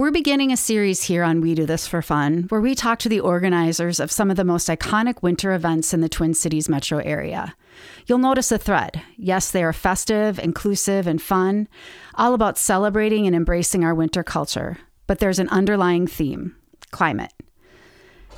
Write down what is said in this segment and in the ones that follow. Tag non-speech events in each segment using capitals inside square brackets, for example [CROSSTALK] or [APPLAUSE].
We're beginning a series here on We Do This for Fun where we talk to the organizers of some of the most iconic winter events in the Twin Cities metro area. You'll notice a thread. Yes, they are festive, inclusive, and fun, all about celebrating and embracing our winter culture. But there's an underlying theme climate.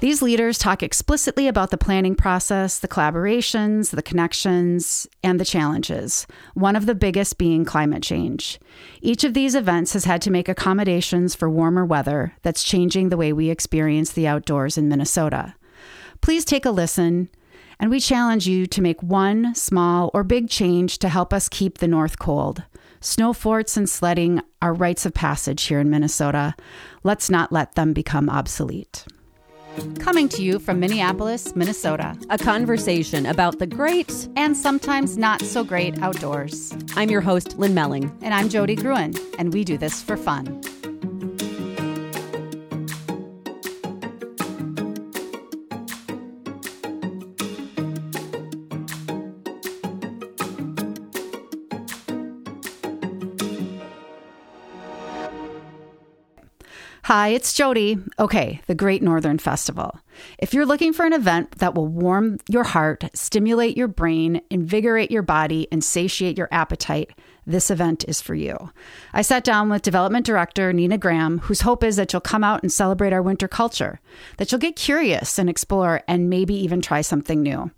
These leaders talk explicitly about the planning process, the collaborations, the connections, and the challenges, one of the biggest being climate change. Each of these events has had to make accommodations for warmer weather that's changing the way we experience the outdoors in Minnesota. Please take a listen, and we challenge you to make one small or big change to help us keep the North cold. Snow forts and sledding are rites of passage here in Minnesota. Let's not let them become obsolete. Coming to you from Minneapolis, Minnesota. A conversation about the great and sometimes not so great outdoors. I'm your host, Lynn Melling. And I'm Jody Gruen, and we do this for fun. Hi, it's Jody. Okay, the Great Northern Festival. If you're looking for an event that will warm your heart, stimulate your brain, invigorate your body, and satiate your appetite, this event is for you. I sat down with development director Nina Graham, whose hope is that you'll come out and celebrate our winter culture, that you'll get curious and explore, and maybe even try something new.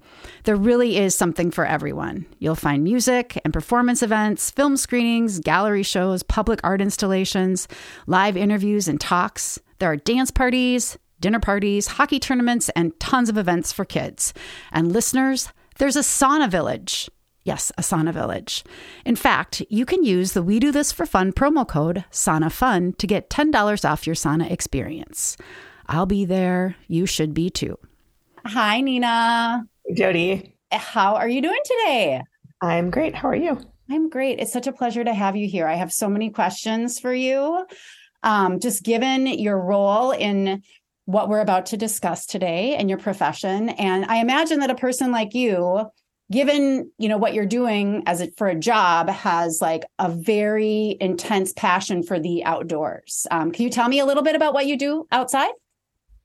There really is something for everyone. You'll find music and performance events, film screenings, gallery shows, public art installations, live interviews and talks. There are dance parties, dinner parties, hockey tournaments, and tons of events for kids. And listeners, there's a sauna village. Yes, Asana village. In fact, you can use the We Do This for Fun promo code Sauna Fun to get $10 off your sauna experience. I'll be there. You should be too. Hi, Nina. Jody. How are you doing today? I'm great. How are you? I'm great. It's such a pleasure to have you here. I have so many questions for you. Um, just given your role in what we're about to discuss today and your profession. And I imagine that a person like you given you know what you're doing as it for a job has like a very intense passion for the outdoors um, can you tell me a little bit about what you do outside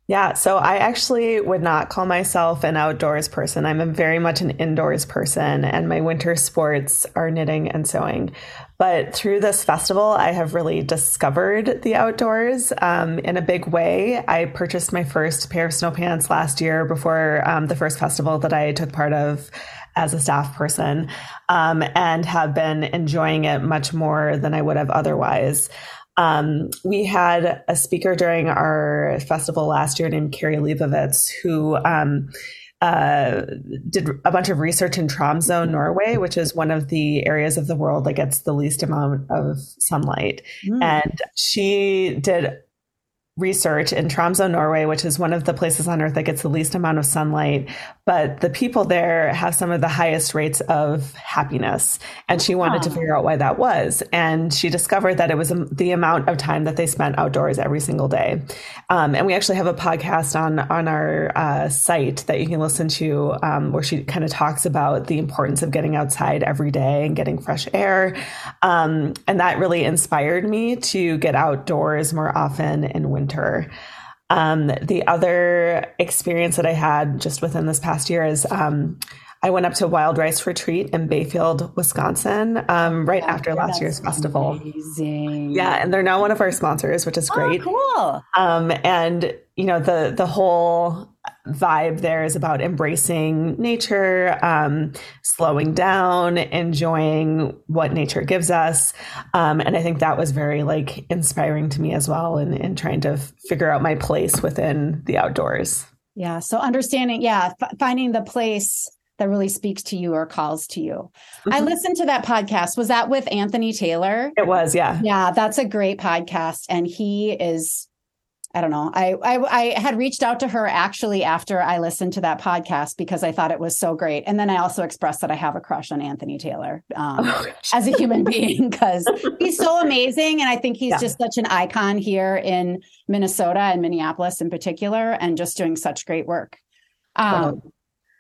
yeah, so I actually would not call myself an outdoors person. I'm a very much an indoors person, and my winter sports are knitting and sewing. But through this festival, I have really discovered the outdoors um, in a big way. I purchased my first pair of snow pants last year before um, the first festival that I took part of as a staff person um, and have been enjoying it much more than I would have otherwise. Um, we had a speaker during our festival last year named Kari Leibowitz who um, uh, did a bunch of research in Tromsø, Norway, which is one of the areas of the world that gets the least amount of sunlight. Mm. And she did research in Tromsø, Norway, which is one of the places on earth that gets the least amount of sunlight. But the people there have some of the highest rates of happiness. And she wanted to figure out why that was. And she discovered that it was the amount of time that they spent outdoors every single day. Um, and we actually have a podcast on, on our uh, site that you can listen to um, where she kind of talks about the importance of getting outside every day and getting fresh air. Um, and that really inspired me to get outdoors more often in winter winter. Um, the other experience that I had just within this past year is um, I went up to Wild Rice Retreat in Bayfield, Wisconsin, um, right yeah, after last year's festival. Amazing. Yeah, and they're now one of our sponsors, which is oh, great. Oh, cool. Um, and you know the the whole vibe there is about embracing nature, um, slowing down, enjoying what nature gives us. Um, and I think that was very like inspiring to me as well in, in trying to f- figure out my place within the outdoors. Yeah. So understanding, yeah, f- finding the place that really speaks to you or calls to you. Mm-hmm. I listened to that podcast. Was that with Anthony Taylor? It was, yeah. Yeah, that's a great podcast. And he is I don't know. I, I, I had reached out to her actually after I listened to that podcast because I thought it was so great, and then I also expressed that I have a crush on Anthony Taylor um, oh, as a human being because he's so amazing, and I think he's yeah. just such an icon here in Minnesota and Minneapolis in particular, and just doing such great work. Um,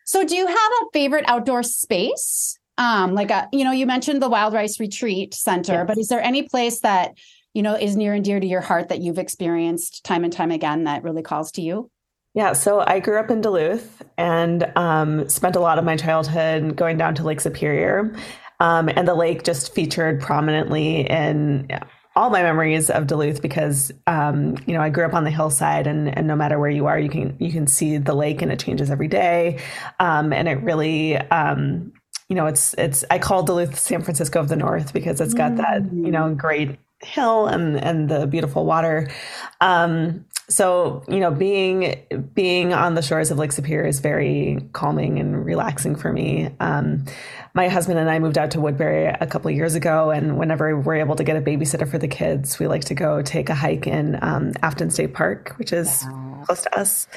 so, do you have a favorite outdoor space? Um, like a, you know, you mentioned the Wild Rice Retreat Center, yes. but is there any place that you know, is near and dear to your heart that you've experienced time and time again that really calls to you? Yeah, so I grew up in Duluth and um, spent a lot of my childhood going down to Lake Superior. Um, and the lake just featured prominently in all my memories of Duluth because um, you know I grew up on the hillside and, and no matter where you are you can you can see the lake and it changes every day um, and it really um, you know it's it's I call Duluth San Francisco of the North because it's got mm. that you know great hill and and the beautiful water. Um, so you know being being on the shores of lake superior is very calming and relaxing for me. Um, my husband and i moved out to woodbury a couple years ago and whenever we're able to get a babysitter for the kids we like to go take a hike in um, afton state park which is wow. close to us.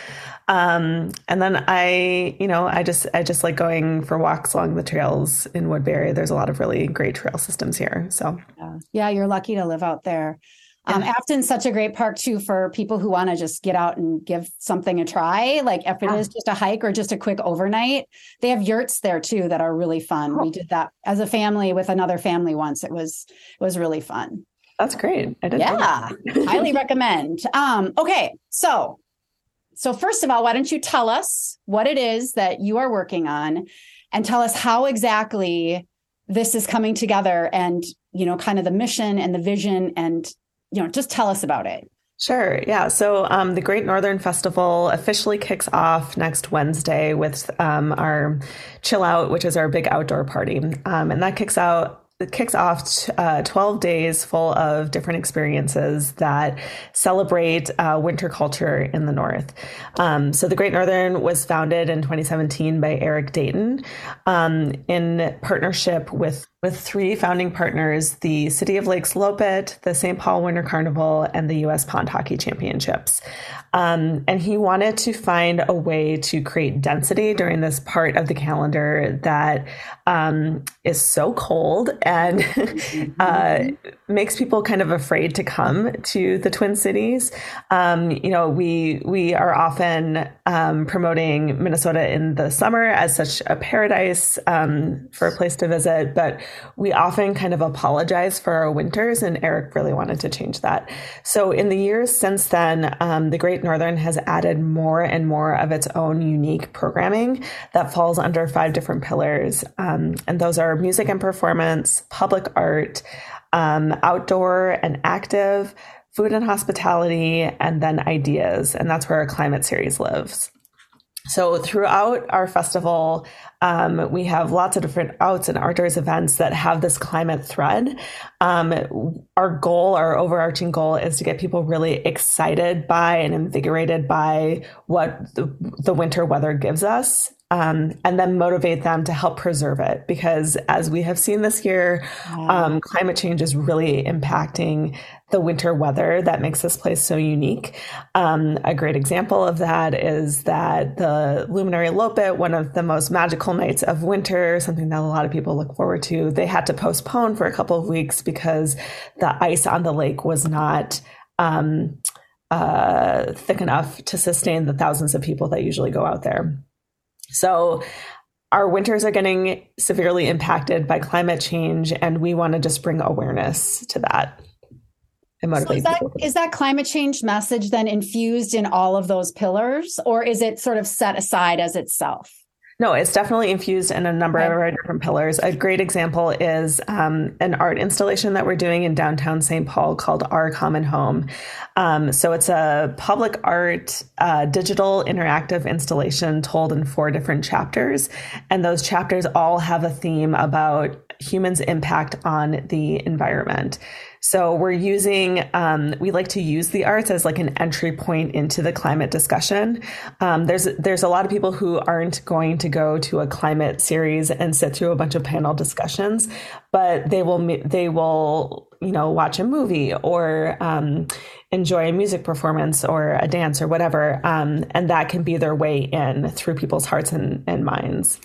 Um, and then i you know i just i just like going for walks along the trails in woodbury. There's a lot of really great trail systems here so. Yeah, yeah you're lucky to live out there um, Afton's such a great park too for people who want to just get out and give something a try. Like if it yeah. is just a hike or just a quick overnight, they have yurts there too that are really fun. Cool. We did that as a family with another family once. It was it was really fun. That's great. Yeah, [LAUGHS] highly recommend. Um, okay, so so first of all, why don't you tell us what it is that you are working on, and tell us how exactly this is coming together, and you know, kind of the mission and the vision and you know, just tell us about it. Sure. Yeah. So um, the Great Northern Festival officially kicks off next Wednesday with um, our Chill Out, which is our big outdoor party. Um, and that kicks out kicks off uh, 12 days full of different experiences that celebrate uh, winter culture in the North. Um, so, the Great Northern was founded in 2017 by Eric Dayton um, in partnership with with three founding partners the City of Lakes Loppet, the St. Paul Winter Carnival, and the U.S. Pond Hockey Championships. Um, and he wanted to find a way to create density during this part of the calendar that um, is so cold and [LAUGHS] uh, makes people kind of afraid to come to the Twin Cities. Um, you know, we we are often um, promoting Minnesota in the summer as such a paradise um, for a place to visit, but we often kind of apologize for our winters, and Eric really wanted to change that. So, in the years since then, um, the Great Northern has added more and more of its own unique programming that falls under five different pillars. Um, and those are music and performance, public art, um, outdoor and active, food and hospitality, and then ideas. And that's where our climate series lives. So throughout our festival, um, we have lots of different outs and outdoors events that have this climate thread. Um, our goal, our overarching goal, is to get people really excited by and invigorated by what the, the winter weather gives us um, and then motivate them to help preserve it. Because as we have seen this year, um, climate change is really impacting the winter weather that makes this place so unique. Um, a great example of that is that the Luminary Loppet, one of the most magical nights of winter, something that a lot of people look forward to, they had to postpone for a couple of weeks because the ice on the lake was not. Um, uh, thick enough to sustain the thousands of people that usually go out there. So our winters are getting severely impacted by climate change, and we want to just bring awareness to that. So is, that, is that climate change message then infused in all of those pillars, or is it sort of set aside as itself? No, it's definitely infused in a number of our different pillars. A great example is um, an art installation that we're doing in downtown St. Paul called Our Common Home. Um, so it's a public art, uh, digital interactive installation told in four different chapters. And those chapters all have a theme about humans' impact on the environment. So we're using, um, we like to use the arts as like an entry point into the climate discussion. Um, there's there's a lot of people who aren't going to go to a climate series and sit through a bunch of panel discussions, but they will they will you know watch a movie or um, enjoy a music performance or a dance or whatever, um, and that can be their way in through people's hearts and, and minds.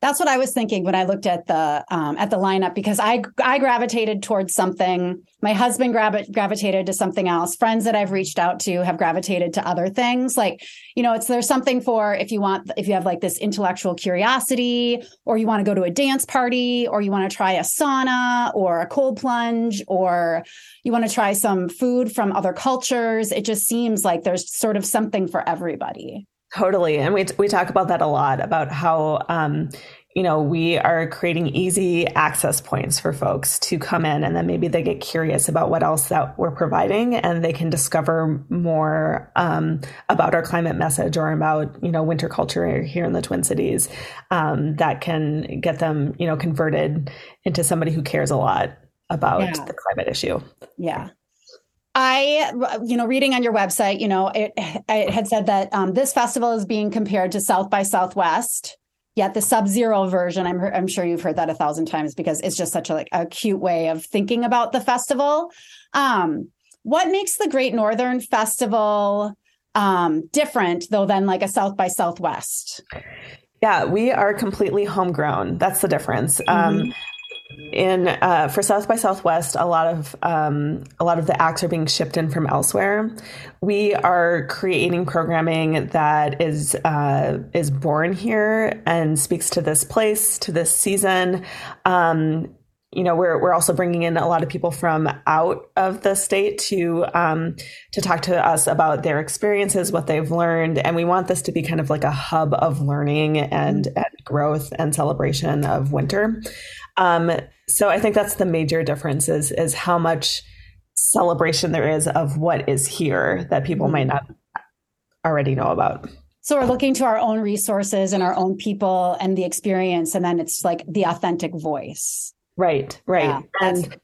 That's what I was thinking when I looked at the um, at the lineup because I I gravitated towards something. My husband gravi- gravitated to something else. Friends that I've reached out to have gravitated to other things. Like you know, it's there's something for if you want if you have like this intellectual curiosity, or you want to go to a dance party, or you want to try a sauna or a cold plunge, or you want to try some food from other cultures. It just seems like there's sort of something for everybody. Totally. And we, we talk about that a lot about how, um, you know, we are creating easy access points for folks to come in and then maybe they get curious about what else that we're providing and they can discover more um, about our climate message or about, you know, winter culture here in the Twin Cities um, that can get them, you know, converted into somebody who cares a lot about yeah. the climate issue. Yeah. I, you know, reading on your website, you know, it, it had said that um, this festival is being compared to South by Southwest. Yet the Sub-Zero version, I'm I'm sure you've heard that a thousand times because it's just such a like a cute way of thinking about the festival. Um, what makes the Great Northern Festival um, different, though, than like a South by Southwest? Yeah, we are completely homegrown. That's the difference. Um, mm-hmm. Um, in uh, for South by Southwest, a lot of um, a lot of the acts are being shipped in from elsewhere. We are creating programming that is uh, is born here and speaks to this place, to this season. Um, you know, we're we're also bringing in a lot of people from out of the state to um, to talk to us about their experiences, what they've learned, and we want this to be kind of like a hub of learning and, and growth and celebration of winter. Um, so I think that's the major difference is, is how much celebration there is of what is here that people might not already know about. So we're looking to our own resources and our own people and the experience, and then it's like the authentic voice. Right, right. Yeah, and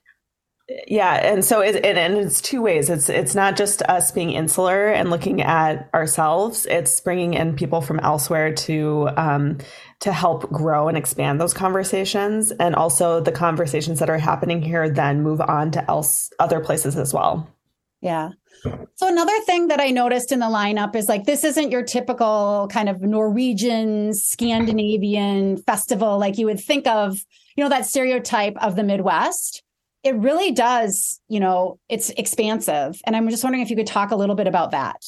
yeah, and so it, it, and it's two ways. It's it's not just us being insular and looking at ourselves. It's bringing in people from elsewhere to um, to help grow and expand those conversations, and also the conversations that are happening here then move on to else other places as well. Yeah. So another thing that I noticed in the lineup is like this isn't your typical kind of Norwegian Scandinavian festival like you would think of, you know, that stereotype of the Midwest it really does, you know, it's expansive. And I'm just wondering if you could talk a little bit about that.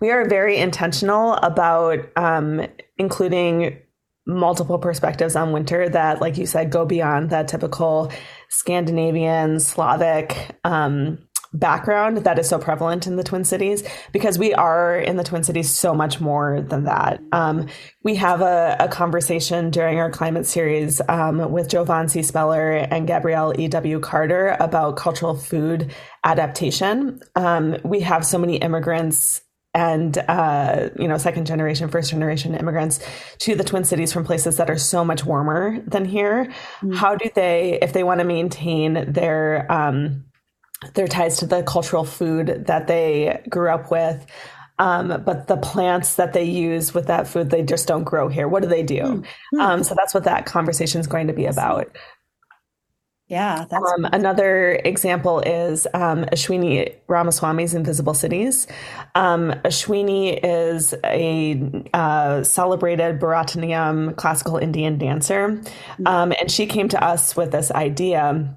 We are very intentional about um, including multiple perspectives on winter that, like you said, go beyond that typical Scandinavian, Slavic um, background that is so prevalent in the Twin Cities because we are in the Twin Cities so much more than that. Um, we have a, a, conversation during our climate series um, with Jovan C. Speller and Gabrielle E.W. Carter about cultural food adaptation. Um, we have so many immigrants and uh, you know second generation first generation immigrants to the twin cities from places that are so much warmer than here mm-hmm. how do they if they want to maintain their um, their ties to the cultural food that they grew up with. Um, but the plants that they use with that food, they just don't grow here. What do they do? Mm-hmm. Um, so that's what that conversation is going to be about. Yeah. Um, another example is um, Ashwini Ramaswamy's Invisible Cities. Um, Ashwini is a uh, celebrated Bharatanatyam classical Indian dancer. Mm-hmm. Um, and she came to us with this idea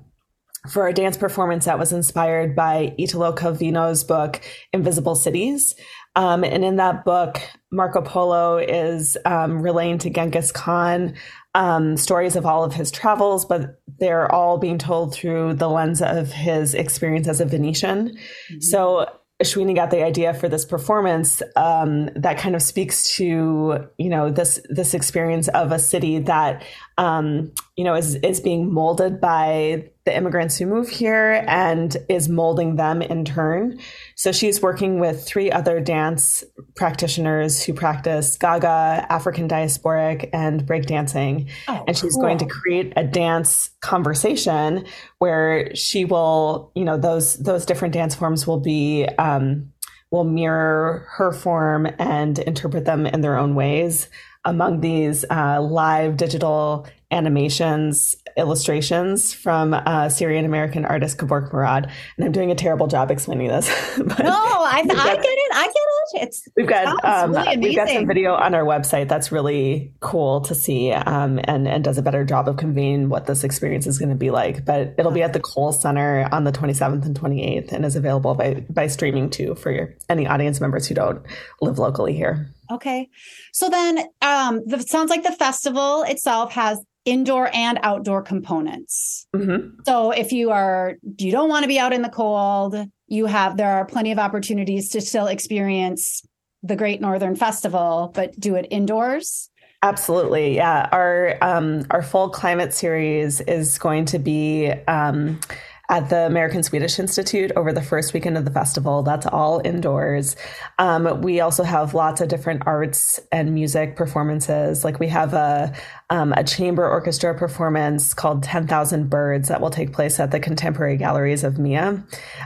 for a dance performance that was inspired by Italo Calvino's book, Invisible Cities. Um, and in that book, Marco Polo is um, relaying to Genghis Khan um, stories of all of his travels, but they're all being told through the lens of his experience as a Venetian. Mm-hmm. So Ashwini got the idea for this performance um, that kind of speaks to you know this this experience of a city that um, you know is is being molded by the immigrants who move here and is molding them in turn. So she's working with three other dance practitioners who practice Gaga, African diasporic, and breakdancing. Oh, and she's cool. going to create a dance conversation where she will, you know, those those different dance forms will be um, will mirror her form and interpret them in their own ways among these uh, live digital animations, illustrations from uh, Syrian American artist Kevork Mourad. And I'm doing a terrible job explaining this. [LAUGHS] no, I, I get it. I get it. It's we've got um, really we've got some video on our website that's really cool to see um, and and does a better job of conveying what this experience is going to be like. But it'll be at the Cowles Center on the 27th and 28th, and is available by by streaming too for your, any audience members who don't live locally here. Okay. So then um the sounds like the festival itself has indoor and outdoor components. Mm-hmm. So if you are you don't want to be out in the cold, you have there are plenty of opportunities to still experience the Great Northern Festival, but do it indoors. Absolutely, yeah. Our um, our full climate series is going to be um, at the American Swedish Institute over the first weekend of the festival. That's all indoors. Um, we also have lots of different arts and music performances. Like we have a um, a chamber orchestra performance called 10,000 Birds that will take place at the Contemporary Galleries of MIA.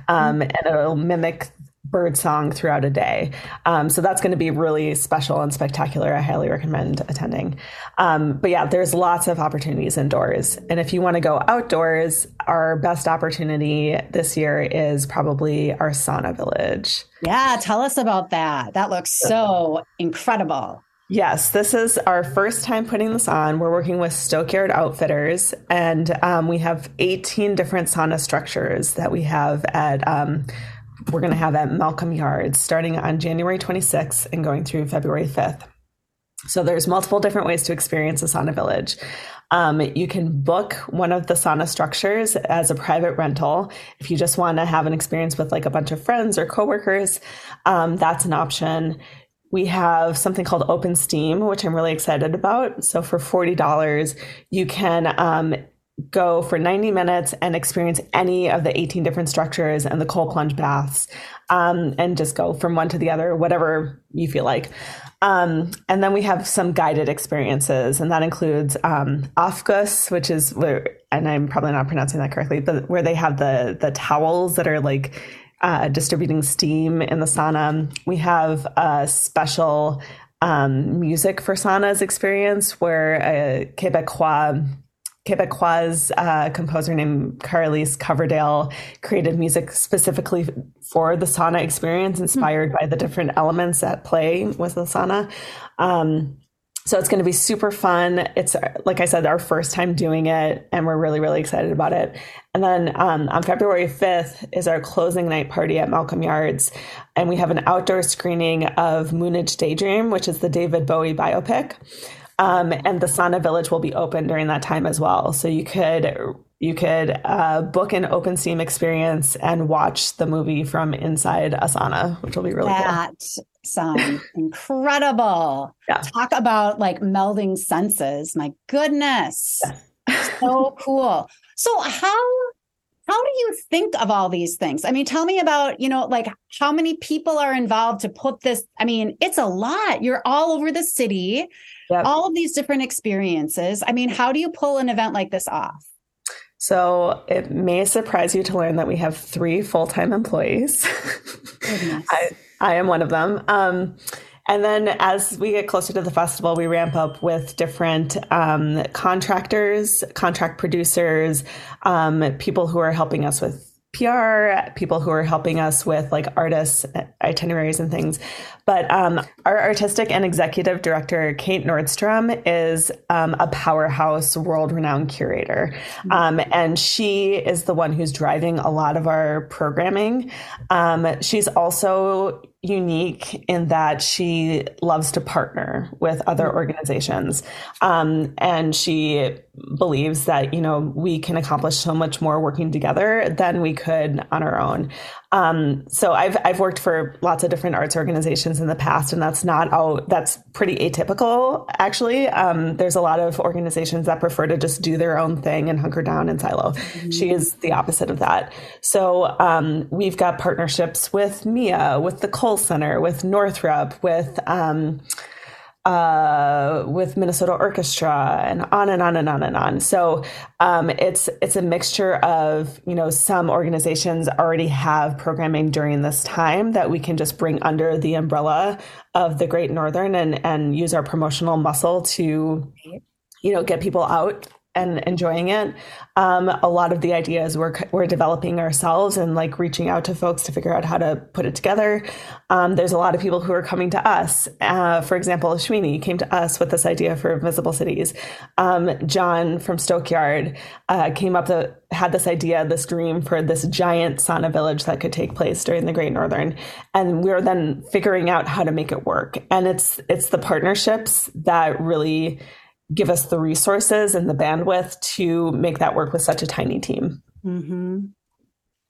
Um, and it'll mimic bird song throughout a day. Um, so that's going to be really special and spectacular. I highly recommend attending. Um, but yeah, there's lots of opportunities indoors. And if you want to go outdoors, our best opportunity this year is probably our sauna village. Yeah, tell us about that. That looks so [LAUGHS] incredible. Yes, this is our first time putting this on. We're working with Stokeyard Outfitters, and um, we have 18 different sauna structures that we have at um, we're going to have at Malcolm Yards starting on January 26th and going through February 5th. So there's multiple different ways to experience a sauna village. Um, you can book one of the sauna structures as a private rental. If you just want to have an experience with like a bunch of friends or coworkers, um, that's an option. We have something called Open Steam, which I'm really excited about. So for $40, you can um, go for 90 minutes and experience any of the 18 different structures and the cold plunge baths um, and just go from one to the other, whatever you feel like. Um, and then we have some guided experiences, and that includes um, Aufguss, which is where, and I'm probably not pronouncing that correctly, but where they have the the towels that are like uh, distributing steam in the sauna. We have a special um, music for saunas experience where a Quebecois Quebecois uh, composer named Carlise Coverdale created music specifically for the sauna experience, inspired mm-hmm. by the different elements at play with the sauna. Um, so it's going to be super fun. It's like I said, our first time doing it, and we're really, really excited about it. And then um, on February 5th is our closing night party at Malcolm Yards, and we have an outdoor screening of Moonage Daydream, which is the David Bowie biopic. Um, and the sauna village will be open during that time as well. So you could you could uh, book an open steam experience and watch the movie from inside a sauna, which will be really that cool. sounds [LAUGHS] incredible. Yeah. Talk about like melding senses. My goodness. so cool. So how how do you think of all these things? I mean, tell me about, you know, like how many people are involved to put this? I mean, it's a lot. You're all over the city yep. all of these different experiences. I mean, how do you pull an event like this off? So it may surprise you to learn that we have three full time employees. [LAUGHS] I, I am one of them. Um, and then as we get closer to the festival, we ramp up with different um, contractors, contract producers, um, people who are helping us with PR, people who are helping us with like artists itineraries and things. But um, our artistic and executive director, Kate Nordstrum, is um, a powerhouse, world renowned curator. Mm-hmm. Um, and she is the one who's driving a lot of our programming. Um, she's also unique in that she loves to partner with other mm-hmm. organizations. Um, and she believes that, you know, we can accomplish so much more working together than we could on our own. Um, so I've, I've worked for lots of different arts organizations in the past, and that's not all, that's pretty atypical, actually. Um, there's a lot of organizations that prefer to just do their own thing and hunker down in silo. Mm-hmm. She is the opposite of that. So um, we've got partnerships with MIA, with the Cowles Center, with Northrop, with, um, uh, with Minnesota Orchestra and on and on and on and on. So um, it's it's a mixture of you know some organizations already have programming during this time that we can just bring under the umbrella of the Great Northern and and use our promotional muscle to you know get people out and enjoying it. Um, a lot of the ideas we're we're developing ourselves and like reaching out to folks to figure out how to put it together. Um, there's a lot of people who are coming to us. Uh, for example, Shwini came to us with this idea for Invisible Cities. Um, John from Stokeyard uh, came up to had this idea, this dream for this giant sauna village that could take place during the Great Northern, and we are then figuring out how to make it work. And it's it's the partnerships that really give us the resources and the bandwidth to make that work with such a tiny team. Mm-hmm.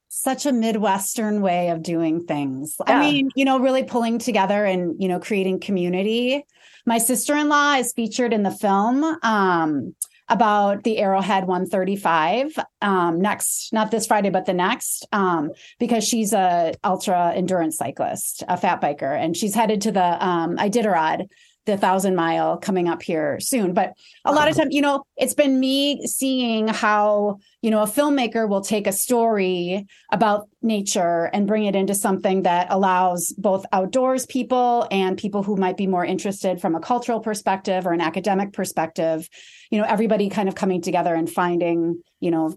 Such a Midwestern way of doing things. Yeah. I mean, you know, really pulling together and, you know, creating community. My sister in law is featured in the film. Um, about the Arrowhead 135 um, next, not this Friday, but the next, um, because she's a ultra endurance cyclist, a fat biker, and she's headed to the um, Iditarod the thousand mile coming up here soon. But a lot of uh-huh. time, you know, it's been me seeing how, you know, a filmmaker will take a story about nature and bring it into something that allows both outdoors people and people who might be more interested from a cultural perspective or an academic perspective, you know, everybody kind of coming together and finding, you know,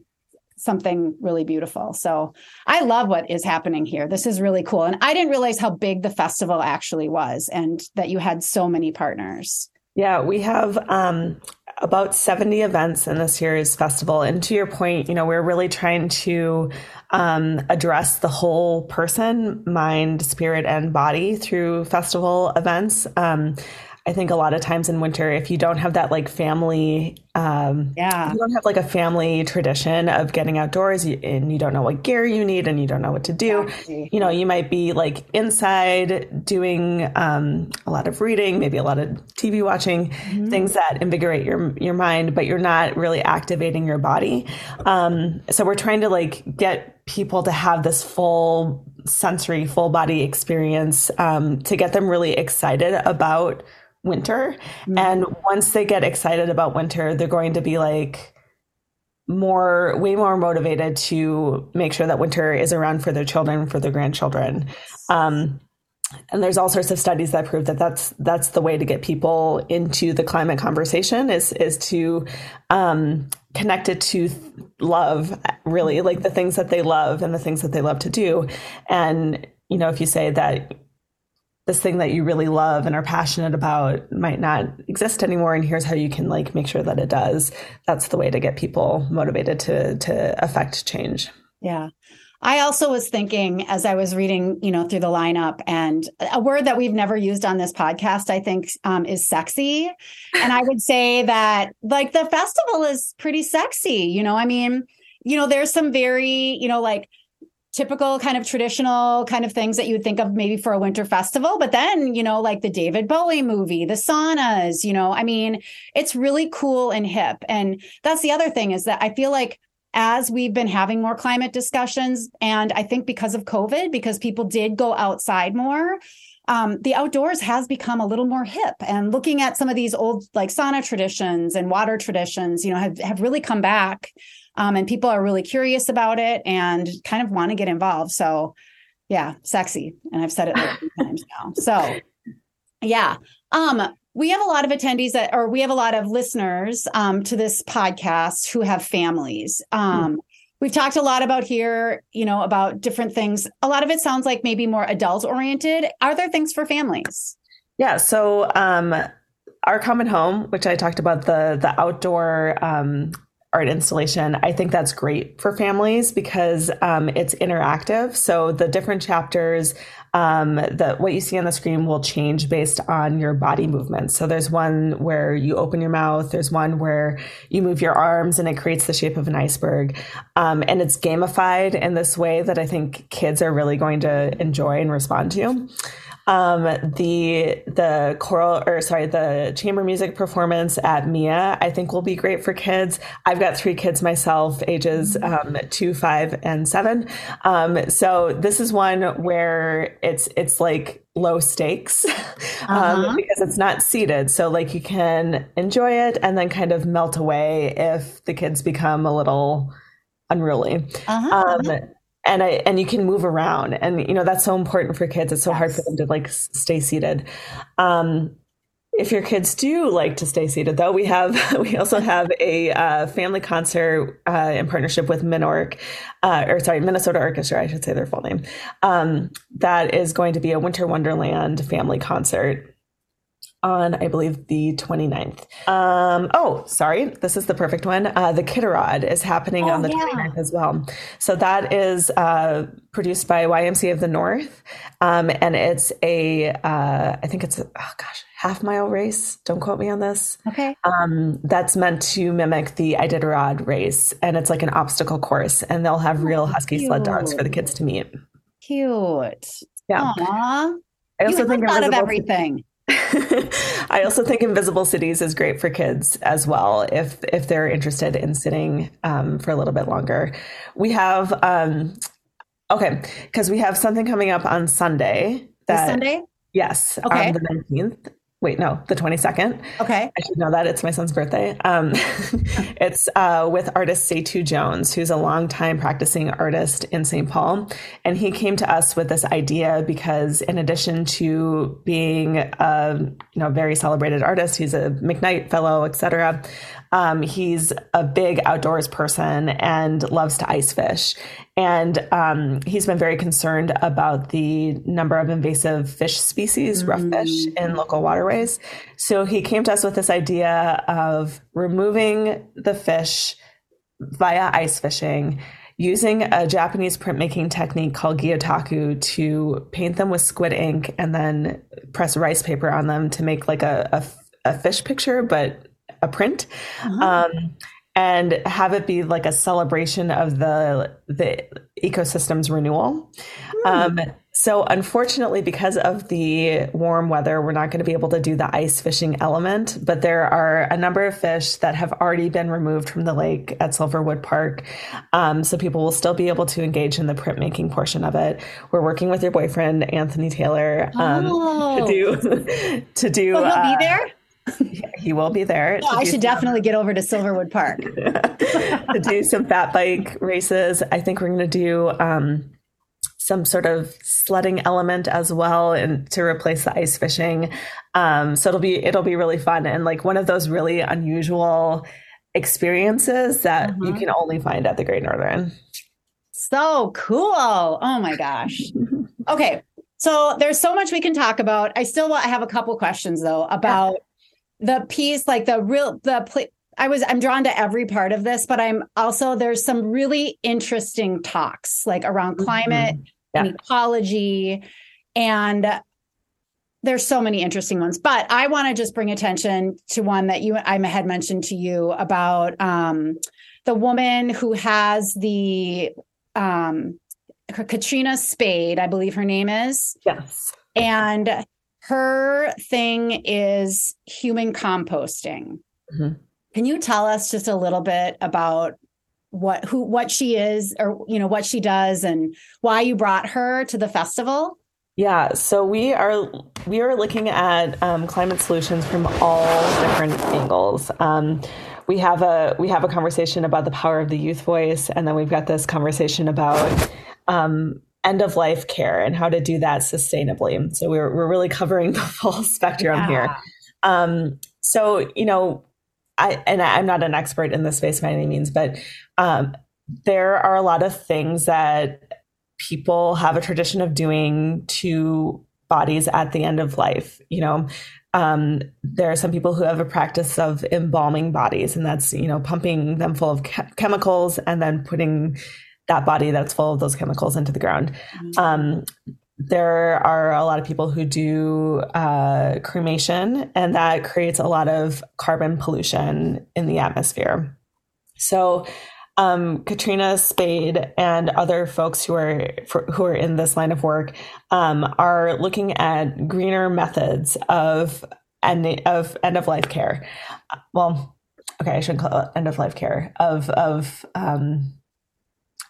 something really beautiful. So I love what is happening here. This is really cool. And I didn't realize how big the festival actually was and that you had so many partners. Yeah, we have um, about 70 events in this year's festival. And to your point, you know, we're really trying to um, address the whole person, mind, spirit, and body through festival events. Um, I think a lot of times in winter, if you don't have that like family, um, yeah, you don't have like a family tradition of getting outdoors and you don't know what gear you need and you don't know what to do, exactly. you know, you might be like inside doing um, a lot of reading, maybe a lot of TV watching, mm-hmm. things that invigorate your your mind, but you're not really activating your body. Um, so we're trying to like get people to have this full sensory, full body experience um, to get them really excited about winter. Mm-hmm. And once they get excited about winter, they're going to be like more, way more motivated to make sure that winter is around for their children, for their grandchildren. Um, and there's all sorts of studies that prove that that's that's the way to get people into the climate conversation is is to um, connect it to love really like the things that they love and the things that they love to do and you know if you say that this thing that you really love and are passionate about might not exist anymore and here's how you can like make sure that it does that's the way to get people motivated to to affect change yeah I also was thinking as I was reading, you know, through the lineup, and a word that we've never used on this podcast, I think, um, is sexy. And I would say that, like, the festival is pretty sexy. You know, I mean, you know, there's some very, you know, like typical kind of traditional kind of things that you would think of maybe for a winter festival. But then, you know, like the David Bowie movie, the saunas, you know, I mean, it's really cool and hip. And that's the other thing is that I feel like as we've been having more climate discussions, and I think because of COVID, because people did go outside more, um, the outdoors has become a little more hip. And looking at some of these old like sauna traditions and water traditions, you know, have, have really come back um, and people are really curious about it and kind of want to get involved. So, yeah, sexy. And I've said it like [LAUGHS] times now. So, yeah. Um, we have a lot of attendees that, or we have a lot of listeners um, to this podcast who have families. Um, mm-hmm. We've talked a lot about here, you know, about different things. A lot of it sounds like maybe more adult oriented. Are there things for families? Yeah. So, um, our common home, which I talked about the the outdoor um, art installation, I think that's great for families because um, it's interactive. So the different chapters, um, what you see on the screen will change based on your body movements. So there's one where you open your mouth. There's one where you move your arms and it creates the shape of an iceberg. Um, and it's gamified in this way that I think kids are really going to enjoy and respond to. Um, the the choral or sorry, the chamber music performance at Mia, I think will be great for kids. I've got three kids myself, ages um, two, five, and seven. Um, so this is one where it's it's like low stakes [LAUGHS] um, uh-huh. because it's not seated. So like you can enjoy it and then kind of melt away if the kids become a little unruly. Uh-huh. Um, and I and you can move around, and you know that's so important for kids. It's so yes. hard for them to like stay seated. Um, If your kids do like to stay seated, though, we have [LAUGHS] we also have a uh, family concert uh, in partnership with Minorc, uh, or sorry, Minnesota Orchestra, I should say their full name. Um, that is going to be a Winter Wonderland family concert on, I believe, the 29th. Um, oh, sorry. This is the perfect one. Uh, the Kidderod is happening oh, on the yeah. 29th as well. So that is uh, produced by YMCA of the North. Um, and it's a, uh, I think it's, a, oh gosh, half mile race. Don't quote me on this. Okay. Um, that's meant to mimic the Iditarod race. And it's like an obstacle course. And they'll have real oh, husky cute. sled dogs for the kids to meet. Cute. Yeah. Aww. I also you think thought of everything. [LAUGHS] I also think Invisible Cities is great for kids as well if if they're interested in sitting um, for a little bit longer. We have um, okay because we have something coming up on Sunday. That, this Sunday. Yes, okay. on the nineteenth wait, no, the 22nd. Okay. I should know that. It's my son's birthday. Um, [LAUGHS] it's uh, with artist Seitu Jones, who's a longtime practicing artist in St. Paul. And he came to us with this idea because in addition to being a you know, very celebrated artist, he's a McKnight fellow, etc. Um, he's a big outdoors person and loves to ice fish. And um, he's been very concerned about the number of invasive fish species, mm-hmm. rough fish, in local waterways. So he came to us with this idea of removing the fish via ice fishing using a Japanese printmaking technique called gyotaku to paint them with squid ink and then press rice paper on them to make like a, a, a fish picture, but a print. Uh-huh. Um, and have it be like a celebration of the the ecosystem's renewal. Mm. Um, so unfortunately, because of the warm weather, we're not going to be able to do the ice fishing element. But there are a number of fish that have already been removed from the lake at Silverwood Park, um, so people will still be able to engage in the printmaking portion of it. We're working with your boyfriend Anthony Taylor um, oh. [LAUGHS] to do to do. Oh, he'll uh, be there [LAUGHS] he will be there. I should some, definitely get over to Silverwood Park [LAUGHS] to do some fat bike races. I think we're going to do um, some sort of sledding element as well, and to replace the ice fishing. Um, so it'll be it'll be really fun and like one of those really unusual experiences that you uh-huh. can only find at the Great Northern. So cool! Oh my gosh. [LAUGHS] okay, so there's so much we can talk about. I still I have a couple questions though about the piece, like the real the pl- I was I'm drawn to every part of this, but I'm also there's some really interesting talks like around mm-hmm. climate mm-hmm. yeah. and ecology and there's so many interesting ones but i want to just bring attention to one that you i had mentioned to you about um, the woman who has the um, katrina spade i believe her name is yes and her thing is human composting. Mm-hmm. Can you tell us just a little bit about what who what she is or you know what she does and why you brought her to the festival? Yeah, so we are we are looking at um, climate solutions from all different angles. Um, we have a we have a conversation about the power of the youth voice, and then we've got this conversation about um, end of life care and how to do that sustainably. So we're we're really covering [LAUGHS] the full spectrum yeah. here. Um, so you know, I and I'm not an expert in this space by any means, but um, there are a lot of things that people have a tradition of doing to bodies at the end of life. You know, um, there are some people who have a practice of embalming bodies, and that's you know pumping them full of ke- chemicals and then putting that body that's full of those chemicals into the ground. Mm-hmm. Um, there are a lot of people who do uh, cremation, and that creates a lot of carbon pollution in the atmosphere. So, um, Katrina Spade and other folks who are for, who are in this line of work um, are looking at greener methods of end of end of life care. Well, okay, I shouldn't call it end of life care of of um,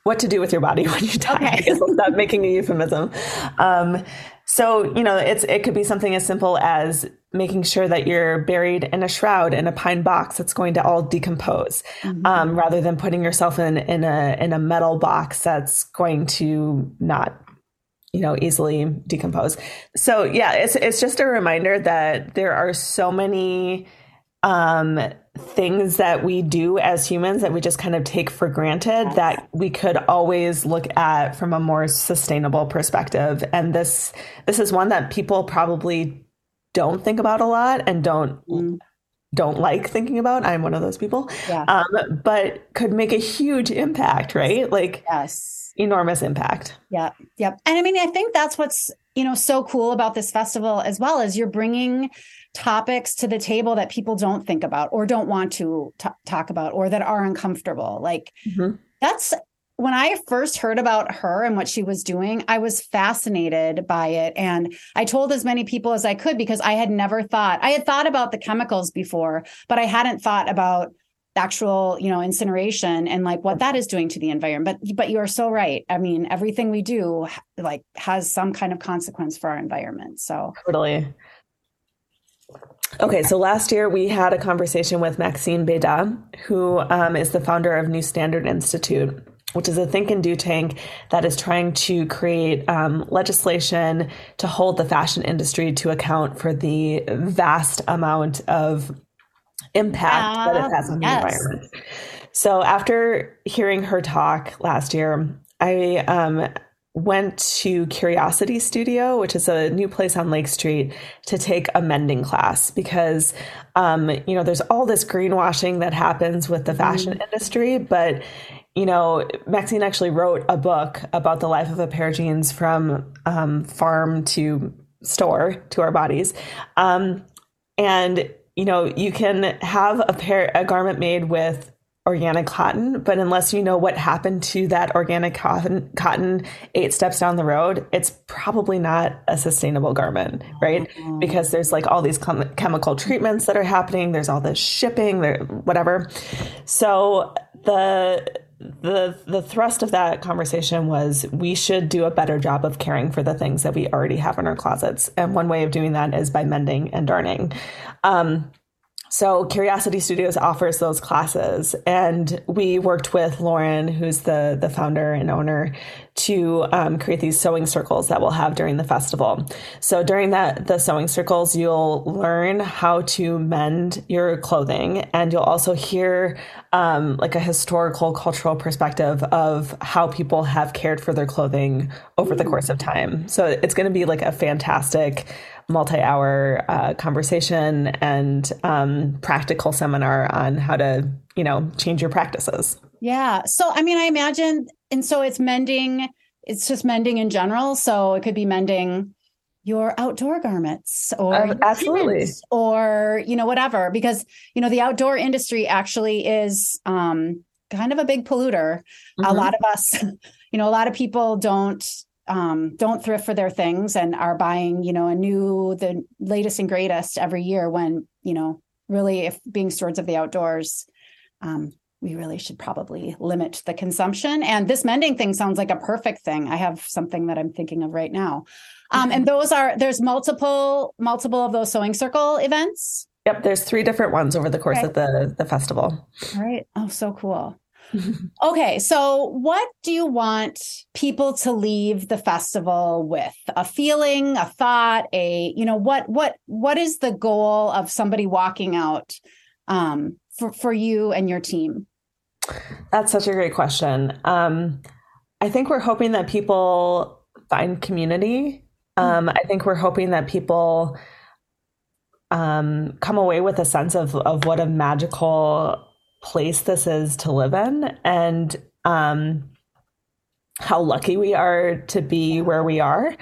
what to do with your body [LAUGHS] when you die. Okay. I guess I'll stop making a euphemism. Um, so you know, it's it could be something as simple as making sure that you're buried in a shroud in a pine box that's going to all decompose, mm-hmm. um, rather than putting yourself in in a in a metal box that's going to not you know easily decompose so yeah it's it's just a reminder that there are so many um, things that we do as humans that we just kind of take for granted that we could always look at from a more sustainable perspective. And this this is one that people probably don't think about a lot and don't mm. don't like thinking about. I'm one of those people. Yeah. um, but could make a huge impact right? Like yes. enormous impact. Yeah yep. And i mean i think that's what's you know so cool about this festival as well as you're bringing topics to the table that people don't think about or don't want to t- talk about or that are uncomfortable. Like mm-hmm. that's when I first heard about her and what she was doing, I was fascinated by it. And I told as many people as I could because I had never thought, I had thought about the chemicals before, but I hadn't thought about actual, you know, incineration and like what that is doing to the environment. But but you're so right. I mean, everything we do like has some kind of consequence for our environment. So totally. Okay, so last year we had a conversation with Maxine Bédat, who um, is the founder of New Standard Institute, which is a think and do tank that is trying to create um, legislation to hold the fashion industry to account for the vast amount of impact uh, that it has on yes. the environment. So after hearing her talk last year, I um, went to Curiosity Studio, which is a new place on Lake Street, to take a mending class because, um, you know, there's all this greenwashing that happens with the mm-hmm. fashion mm-hmm. industry, but you know, Maxine actually wrote a book about the life of a pair of jeans from um, farm to store to our bodies, um, and you know, you can have a pair a garment made with organic cotton, but unless you know what happened to that organic cotton, cotton eight steps down the road, it's probably not a sustainable garment, right? Mm-hmm. Because there's like all these chem- chemical treatments that are happening, there's all this shipping, there whatever. So the the the thrust of that conversation was we should do a better job of caring for the things that we already have in our closets, and one way of doing that is by mending and darning. Um, so Curiosity Studios offers those classes, and we worked with Lauren, who's the the founder and owner, to um, create these sewing circles that we'll have during the festival. So during that the sewing circles, you'll learn how to mend your clothing, and you'll also hear um, like a historical, cultural perspective of how people have cared for their clothing over the course of time. So it's going to be like a fantastic multi-hour uh, conversation and um, practical seminar on how to you know change your practices. Yeah. So i mean i imagine and so it's mending it's just mending in general. So it could be mending your outdoor garments or uh, absolutely or you know whatever because you know the outdoor industry actually is um kind of a big polluter mm-hmm. a lot of us [LAUGHS] you know a lot of people don't um, don't thrift for their things and are buying, you know, a new, the latest and greatest every year when, you know, really if being stewards of the outdoors, um, we really should probably limit the consumption. And this mending thing sounds like a perfect thing. I have something that I'm thinking of right now. Um, and those are, there's multiple, multiple of those sewing circle events. Yep. There's three different ones over the course okay. of the, the festival. All right. Oh, so cool [LAUGHS] okay, so what do you want people to leave the festival with? A feeling, a thought, a you know what what what is the goal of somebody walking out um, for for you and your team? That's such a great question. Um, I think we're hoping that people find community. Um, I think we're hoping that people um, come away with a sense of of what a magical place this is to live in and um, how lucky we are to be where we are.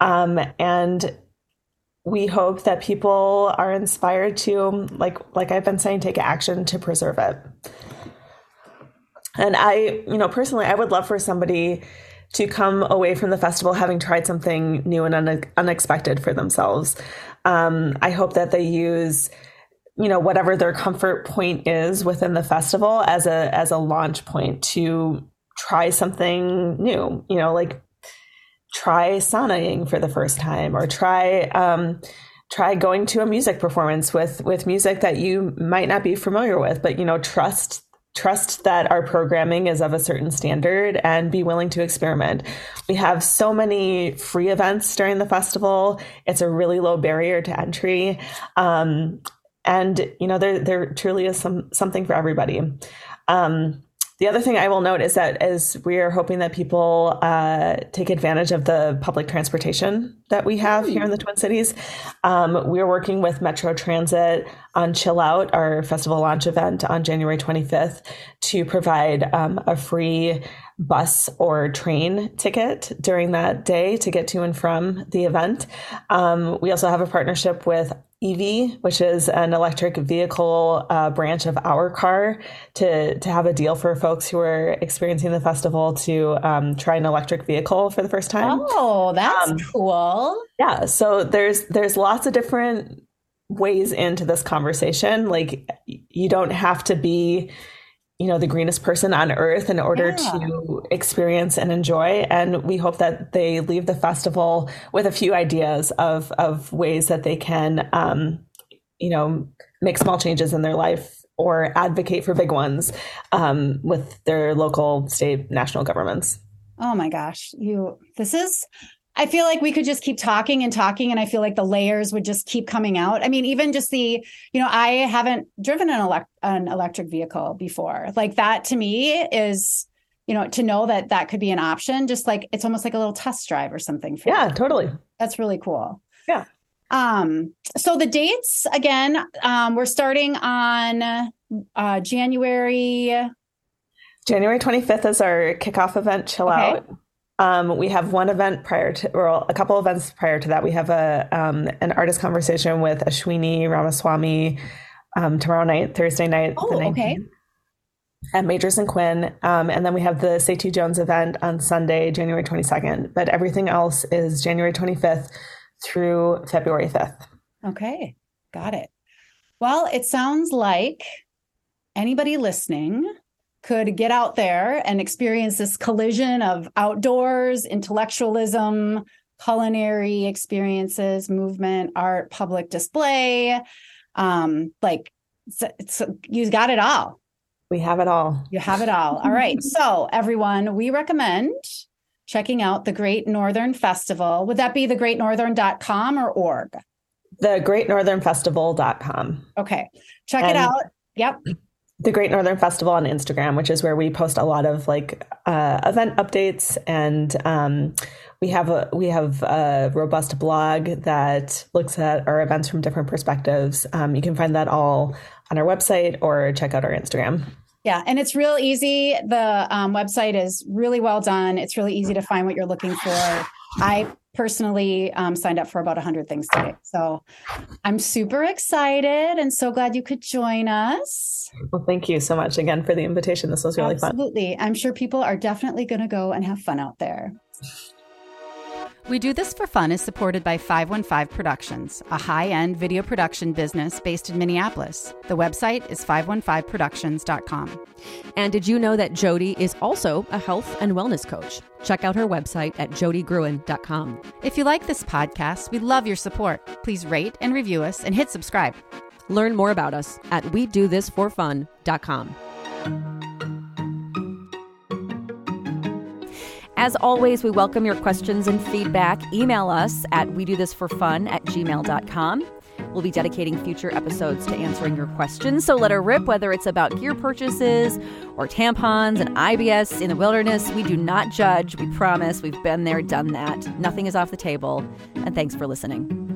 Um, and we hope that people are inspired to, like like I've been saying, take action to preserve it. And I, you know, personally, I would love for somebody to come away from the festival having tried something new and un- unexpected for themselves. Um, I hope that they use you know whatever their comfort point is within the festival as a as a launch point to try something new you know like try saunaing for the first time or try um, try going to a music performance with with music that you might not be familiar with but you know trust trust that our programming is of a certain standard and be willing to experiment. We have so many free events during the festival. It's a really low barrier to entry. Um, and you know there there truly is some something for everybody. Um, the other thing I will note is that as we are hoping that people uh, take advantage of the public transportation that we have here in the Twin Cities, um, we are working with Metro Transit on Chill Out, our festival launch event on January 25th, to provide um, a free bus or train ticket during that day to get to and from the event. Um, we also have a partnership with Evie, which is an electric vehicle uh, branch of HOURCAR, to to have a deal for folks who are experiencing the festival to um, try an electric vehicle for the first time. Oh, that's um, cool. Yeah, so there's there's lots of different ways into this conversation. Like you don't have to be you know the greenest person on earth in order yeah. to experience and enjoy. And we hope that they leave the festival with a few ideas of of ways that they can um, you know make small changes in their life or advocate for big ones um, with their local state national governments. Oh my gosh. You this is I feel like we could just keep talking and talking, and I feel like the layers would just keep coming out. I mean, even just the, you know, I haven't driven an, elect- an electric vehicle before. Like that to me is, you know, to know that that could be an option, just like it's almost like a little test drive or something. For you. Yeah, me. totally. That's really cool. Yeah. Um, so the dates again, um, we're starting on uh, January. January 25th is our kickoff event, Chill okay. Out. Um, we have one event prior to, or a couple events prior to that. We have a um, an artist conversation with Ashwini Ramaswamy um, tomorrow night, Thursday night. Oh, okay. At Magers and Quinn, um, and then we have the Say Jones event on Sunday, January twenty second. But everything else is January twenty fifth through February fifth. Okay, got it. Well, it sounds like anybody listening could get out there and experience this collision of outdoors, intellectualism, culinary experiences, movement, art, public display. Um, like it's, it's, you got it all. We have it all. You have it all. All right. [LAUGHS] So, everyone, we recommend checking out the Great Northern Festival. Would that be the greatnorthern.com or org? The greatnorthernfestival.com. Okay. Check and it out. Yep the Great Northern Festival on Instagram, which is where we post a lot of like uh, event updates, and um, we have a we have a robust blog that looks at our events from different perspectives. Um, you can find that all on our website or check out our Instagram. Yeah, and it's real easy. The um, website is really well done. It's really easy to find what you're looking for. I personally um, signed up for about 100 things today. So I'm super excited and so glad you could join us. Well, thank you so much again for the invitation. This was really Absolutely. fun. Absolutely. I'm sure people are definitely going to go and have fun out there. We Do This for Fun is supported by 515 Productions, a high end video production business based in Minneapolis. The website is 515productions.com. And did you know that Jody is also a health and wellness coach? Check out her website at jodygruen.com. If you like this podcast, we love your support. Please rate and review us and hit subscribe. Learn more about us at we do this for fun.com. As always, we welcome your questions and feedback. Email us at we do this for fun at gmail.com. We'll be dedicating future episodes to answering your questions, so let her rip, whether it's about gear purchases or tampons and IBS in the wilderness. We do not judge. We promise. We've been there, done that. Nothing is off the table. And thanks for listening.